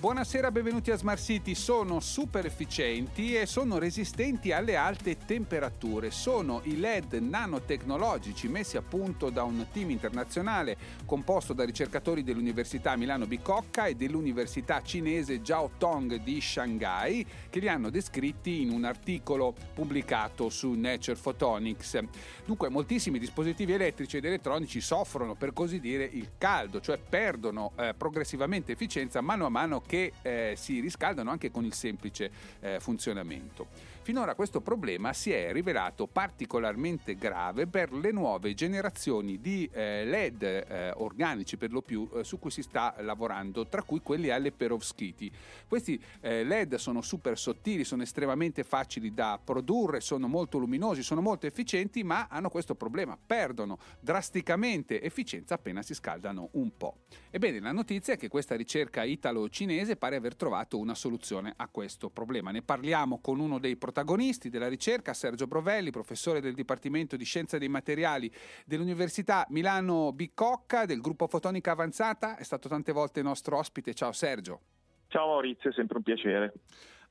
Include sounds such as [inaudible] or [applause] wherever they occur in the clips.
Buonasera, benvenuti a Smart City. Sono super efficienti e sono resistenti alle alte temperature. Sono i LED nanotecnologici messi a punto da un team internazionale composto da ricercatori dell'Università Milano Bicocca e dell'Università cinese Jiao Tong di Shanghai che li hanno descritti in un articolo pubblicato su Nature Photonics. Dunque, moltissimi dispositivi elettrici ed elettronici soffrono, per così dire, il caldo, cioè perdono eh, progressivamente efficienza mano a mano che eh, si riscaldano anche con il semplice eh, funzionamento. Finora questo problema si è rivelato particolarmente grave per le nuove generazioni di eh, LED eh, organici per lo più eh, su cui si sta lavorando, tra cui quelli alle perovskiti. Questi eh, LED sono super sottili, sono estremamente facili da produrre, sono molto luminosi, sono molto efficienti, ma hanno questo problema, perdono drasticamente efficienza appena si scaldano un po'. Ebbene, la notizia è che questa ricerca italo-cinese pare aver trovato una soluzione a questo problema. Ne parliamo con uno dei protagonisti della ricerca, Sergio Brovelli, professore del Dipartimento di Scienza dei Materiali dell'Università Milano Bicocca del gruppo Fotonica Avanzata, è stato tante volte nostro ospite. Ciao Sergio. Ciao Maurizio, è sempre un piacere.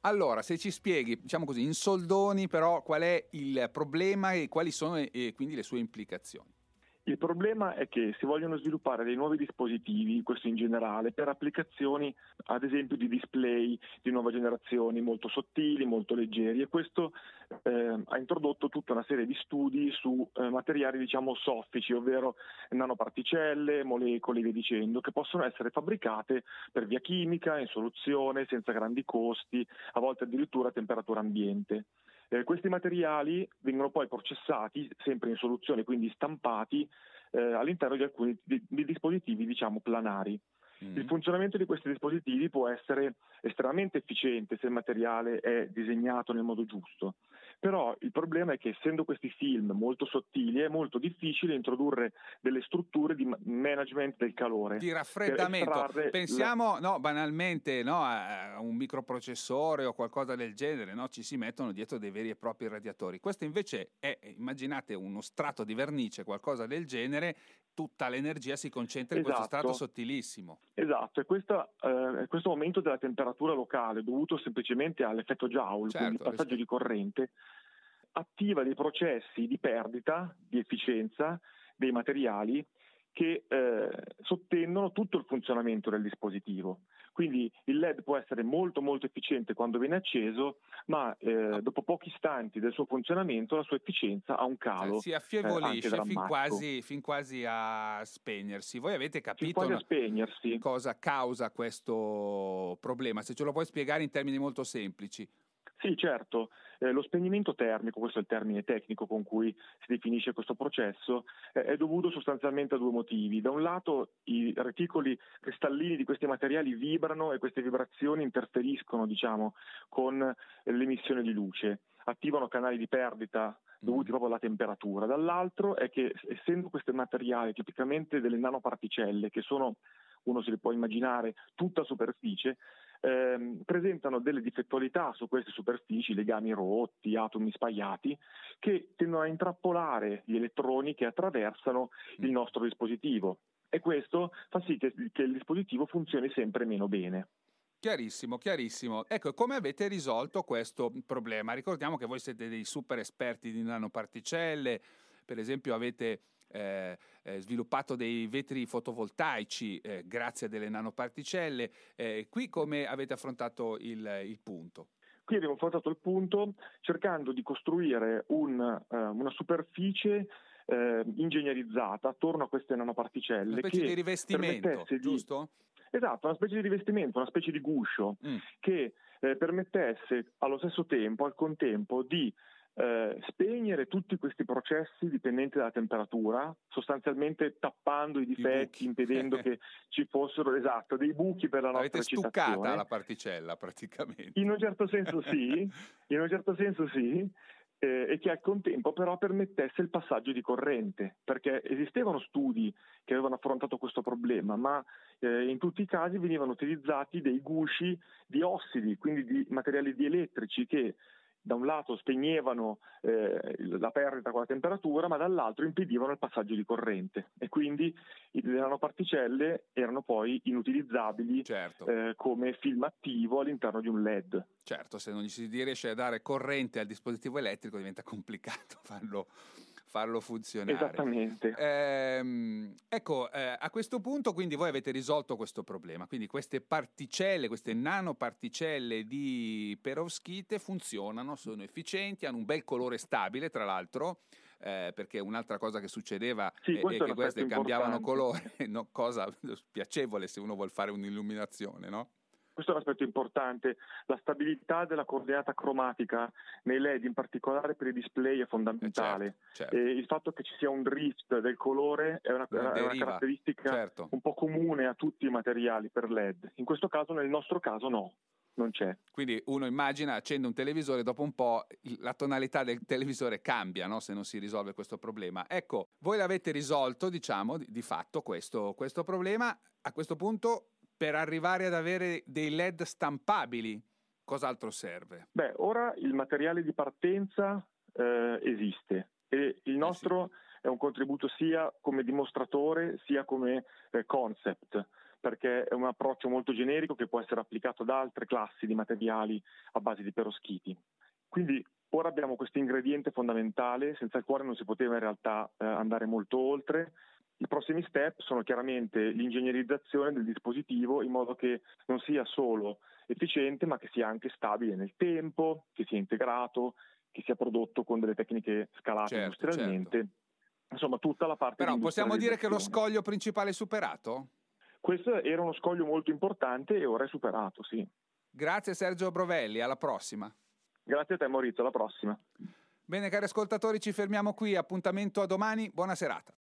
Allora, se ci spieghi, diciamo così, in soldoni però qual è il problema e quali sono e quindi le sue implicazioni. Il problema è che si vogliono sviluppare dei nuovi dispositivi, questo in generale, per applicazioni ad esempio di display di nuova generazione molto sottili, molto leggeri e questo eh, ha introdotto tutta una serie di studi su eh, materiali diciamo soffici, ovvero nanoparticelle, molecole e via dicendo, che possono essere fabbricate per via chimica, in soluzione, senza grandi costi, a volte addirittura a temperatura ambiente. Eh, questi materiali vengono poi processati sempre in soluzione, quindi stampati eh, all'interno di alcuni di, di dispositivi diciamo planari. Mm. Il funzionamento di questi dispositivi può essere estremamente efficiente se il materiale è disegnato nel modo giusto. Però il problema è che essendo questi film molto sottili è molto difficile introdurre delle strutture di management del calore. Di raffreddamento. Pensiamo la... no, banalmente no, a un microprocessore o qualcosa del genere, no? ci si mettono dietro dei veri e propri radiatori. Questo invece è, immaginate uno strato di vernice, qualcosa del genere, tutta l'energia si concentra in questo strato esatto. sottilissimo. Esatto, e questa, eh, questo aumento della temperatura locale dovuto semplicemente all'effetto Joule, certo, quindi passaggio di corrente, attiva dei processi di perdita di efficienza dei materiali che eh, sottendono tutto il funzionamento del dispositivo. Quindi il LED può essere molto molto efficiente quando viene acceso, ma eh, dopo pochi istanti del suo funzionamento la sua efficienza ha un calo. Eh, si affievolisce eh, fin, quasi, fin, quasi, a spegnersi. Voi avete capito cosa causa questo problema? Se ce lo puoi spiegare in termini molto semplici. Sì, certo. Eh, lo spegnimento termico, questo è il termine tecnico con cui si definisce questo processo, eh, è dovuto sostanzialmente a due motivi. Da un lato i reticoli cristallini di questi materiali vibrano e queste vibrazioni interferiscono diciamo, con l'emissione di luce, attivano canali di perdita dovuti mm. proprio alla temperatura. Dall'altro è che essendo questi materiali tipicamente delle nanoparticelle, che sono, uno se le può immaginare, tutta superficie, ehm, presentano delle difettualità su queste superfici, legami rotti, atomi spaiati, che tendono a intrappolare gli elettroni che attraversano il nostro dispositivo e questo fa sì che, che il dispositivo funzioni sempre meno bene. Chiarissimo, chiarissimo. Ecco, come avete risolto questo problema? Ricordiamo che voi siete dei super esperti di nanoparticelle, per esempio avete eh, eh, sviluppato dei vetri fotovoltaici eh, grazie a delle nanoparticelle. Eh, qui come avete affrontato il, il punto? Qui abbiamo affrontato il punto cercando di costruire un, uh, una superficie ingegnerizzata attorno a queste nanoparticelle. Una specie di rivestimento, giusto? Di... Esatto, una specie di rivestimento, una specie di guscio mm. che eh, permettesse allo stesso tempo, al contempo, di eh, spegnere tutti questi processi dipendenti dalla temperatura, sostanzialmente tappando i difetti, I impedendo [laughs] che ci fossero esatto, dei buchi per la nostra Avete stuccata la particella praticamente. In un certo senso [laughs] sì, in un certo senso sì, eh, e che al contempo però permettesse il passaggio di corrente, perché esistevano studi che avevano affrontato questo problema, ma eh, in tutti i casi venivano utilizzati dei gusci di ossidi, quindi di materiali dielettrici che da un lato spegnevano eh, la perdita con la temperatura, ma dall'altro impedivano il passaggio di corrente e quindi le nanoparticelle erano poi inutilizzabili certo. eh, come film attivo all'interno di un LED. Certo, se non gli si riesce a dare corrente al dispositivo elettrico diventa complicato [laughs] farlo farlo funzionare. Esattamente. Ehm, ecco, eh, a questo punto quindi voi avete risolto questo problema, quindi queste particelle, queste nanoparticelle di perovskite funzionano, sono efficienti, hanno un bel colore stabile tra l'altro, eh, perché un'altra cosa che succedeva sì, è, è, che queste cambiavano colore, [laughs] no? cosa piacevole se uno vuole fare un'illuminazione, no? Questo è un aspetto importante. La stabilità della coordinata cromatica nei LED, in particolare per i display, è fondamentale. Eh certo, certo. il fatto che ci sia un drift del colore è una, è una caratteristica certo. un po' comune a tutti i materiali per LED. In questo caso, nel nostro caso, no. Non c'è. Quindi uno immagina, accende un televisore, dopo un po' la tonalità del televisore cambia no? se non si risolve questo problema. Ecco, voi l'avete risolto, diciamo, di, di fatto questo, questo problema. A questo punto per arrivare ad avere dei LED stampabili, cos'altro serve? Beh, ora il materiale di partenza eh, esiste e il nostro eh sì. è un contributo sia come dimostratore sia come eh, concept perché è un approccio molto generico che può essere applicato da altre classi di materiali a base di peroschiti. Quindi ora abbiamo questo ingrediente fondamentale senza il quale non si poteva in realtà eh, andare molto oltre i prossimi step sono chiaramente l'ingegnerizzazione del dispositivo in modo che non sia solo efficiente ma che sia anche stabile nel tempo, che sia integrato, che sia prodotto con delle tecniche scalate certo, industrialmente. Certo. Insomma, tutta la parte Però possiamo dire che lo scoglio principale è superato? Questo era uno scoglio molto importante e ora è superato, sì. Grazie Sergio Brovelli, alla prossima. Grazie a te Maurizio, alla prossima. Bene cari ascoltatori, ci fermiamo qui, appuntamento a domani, buona serata.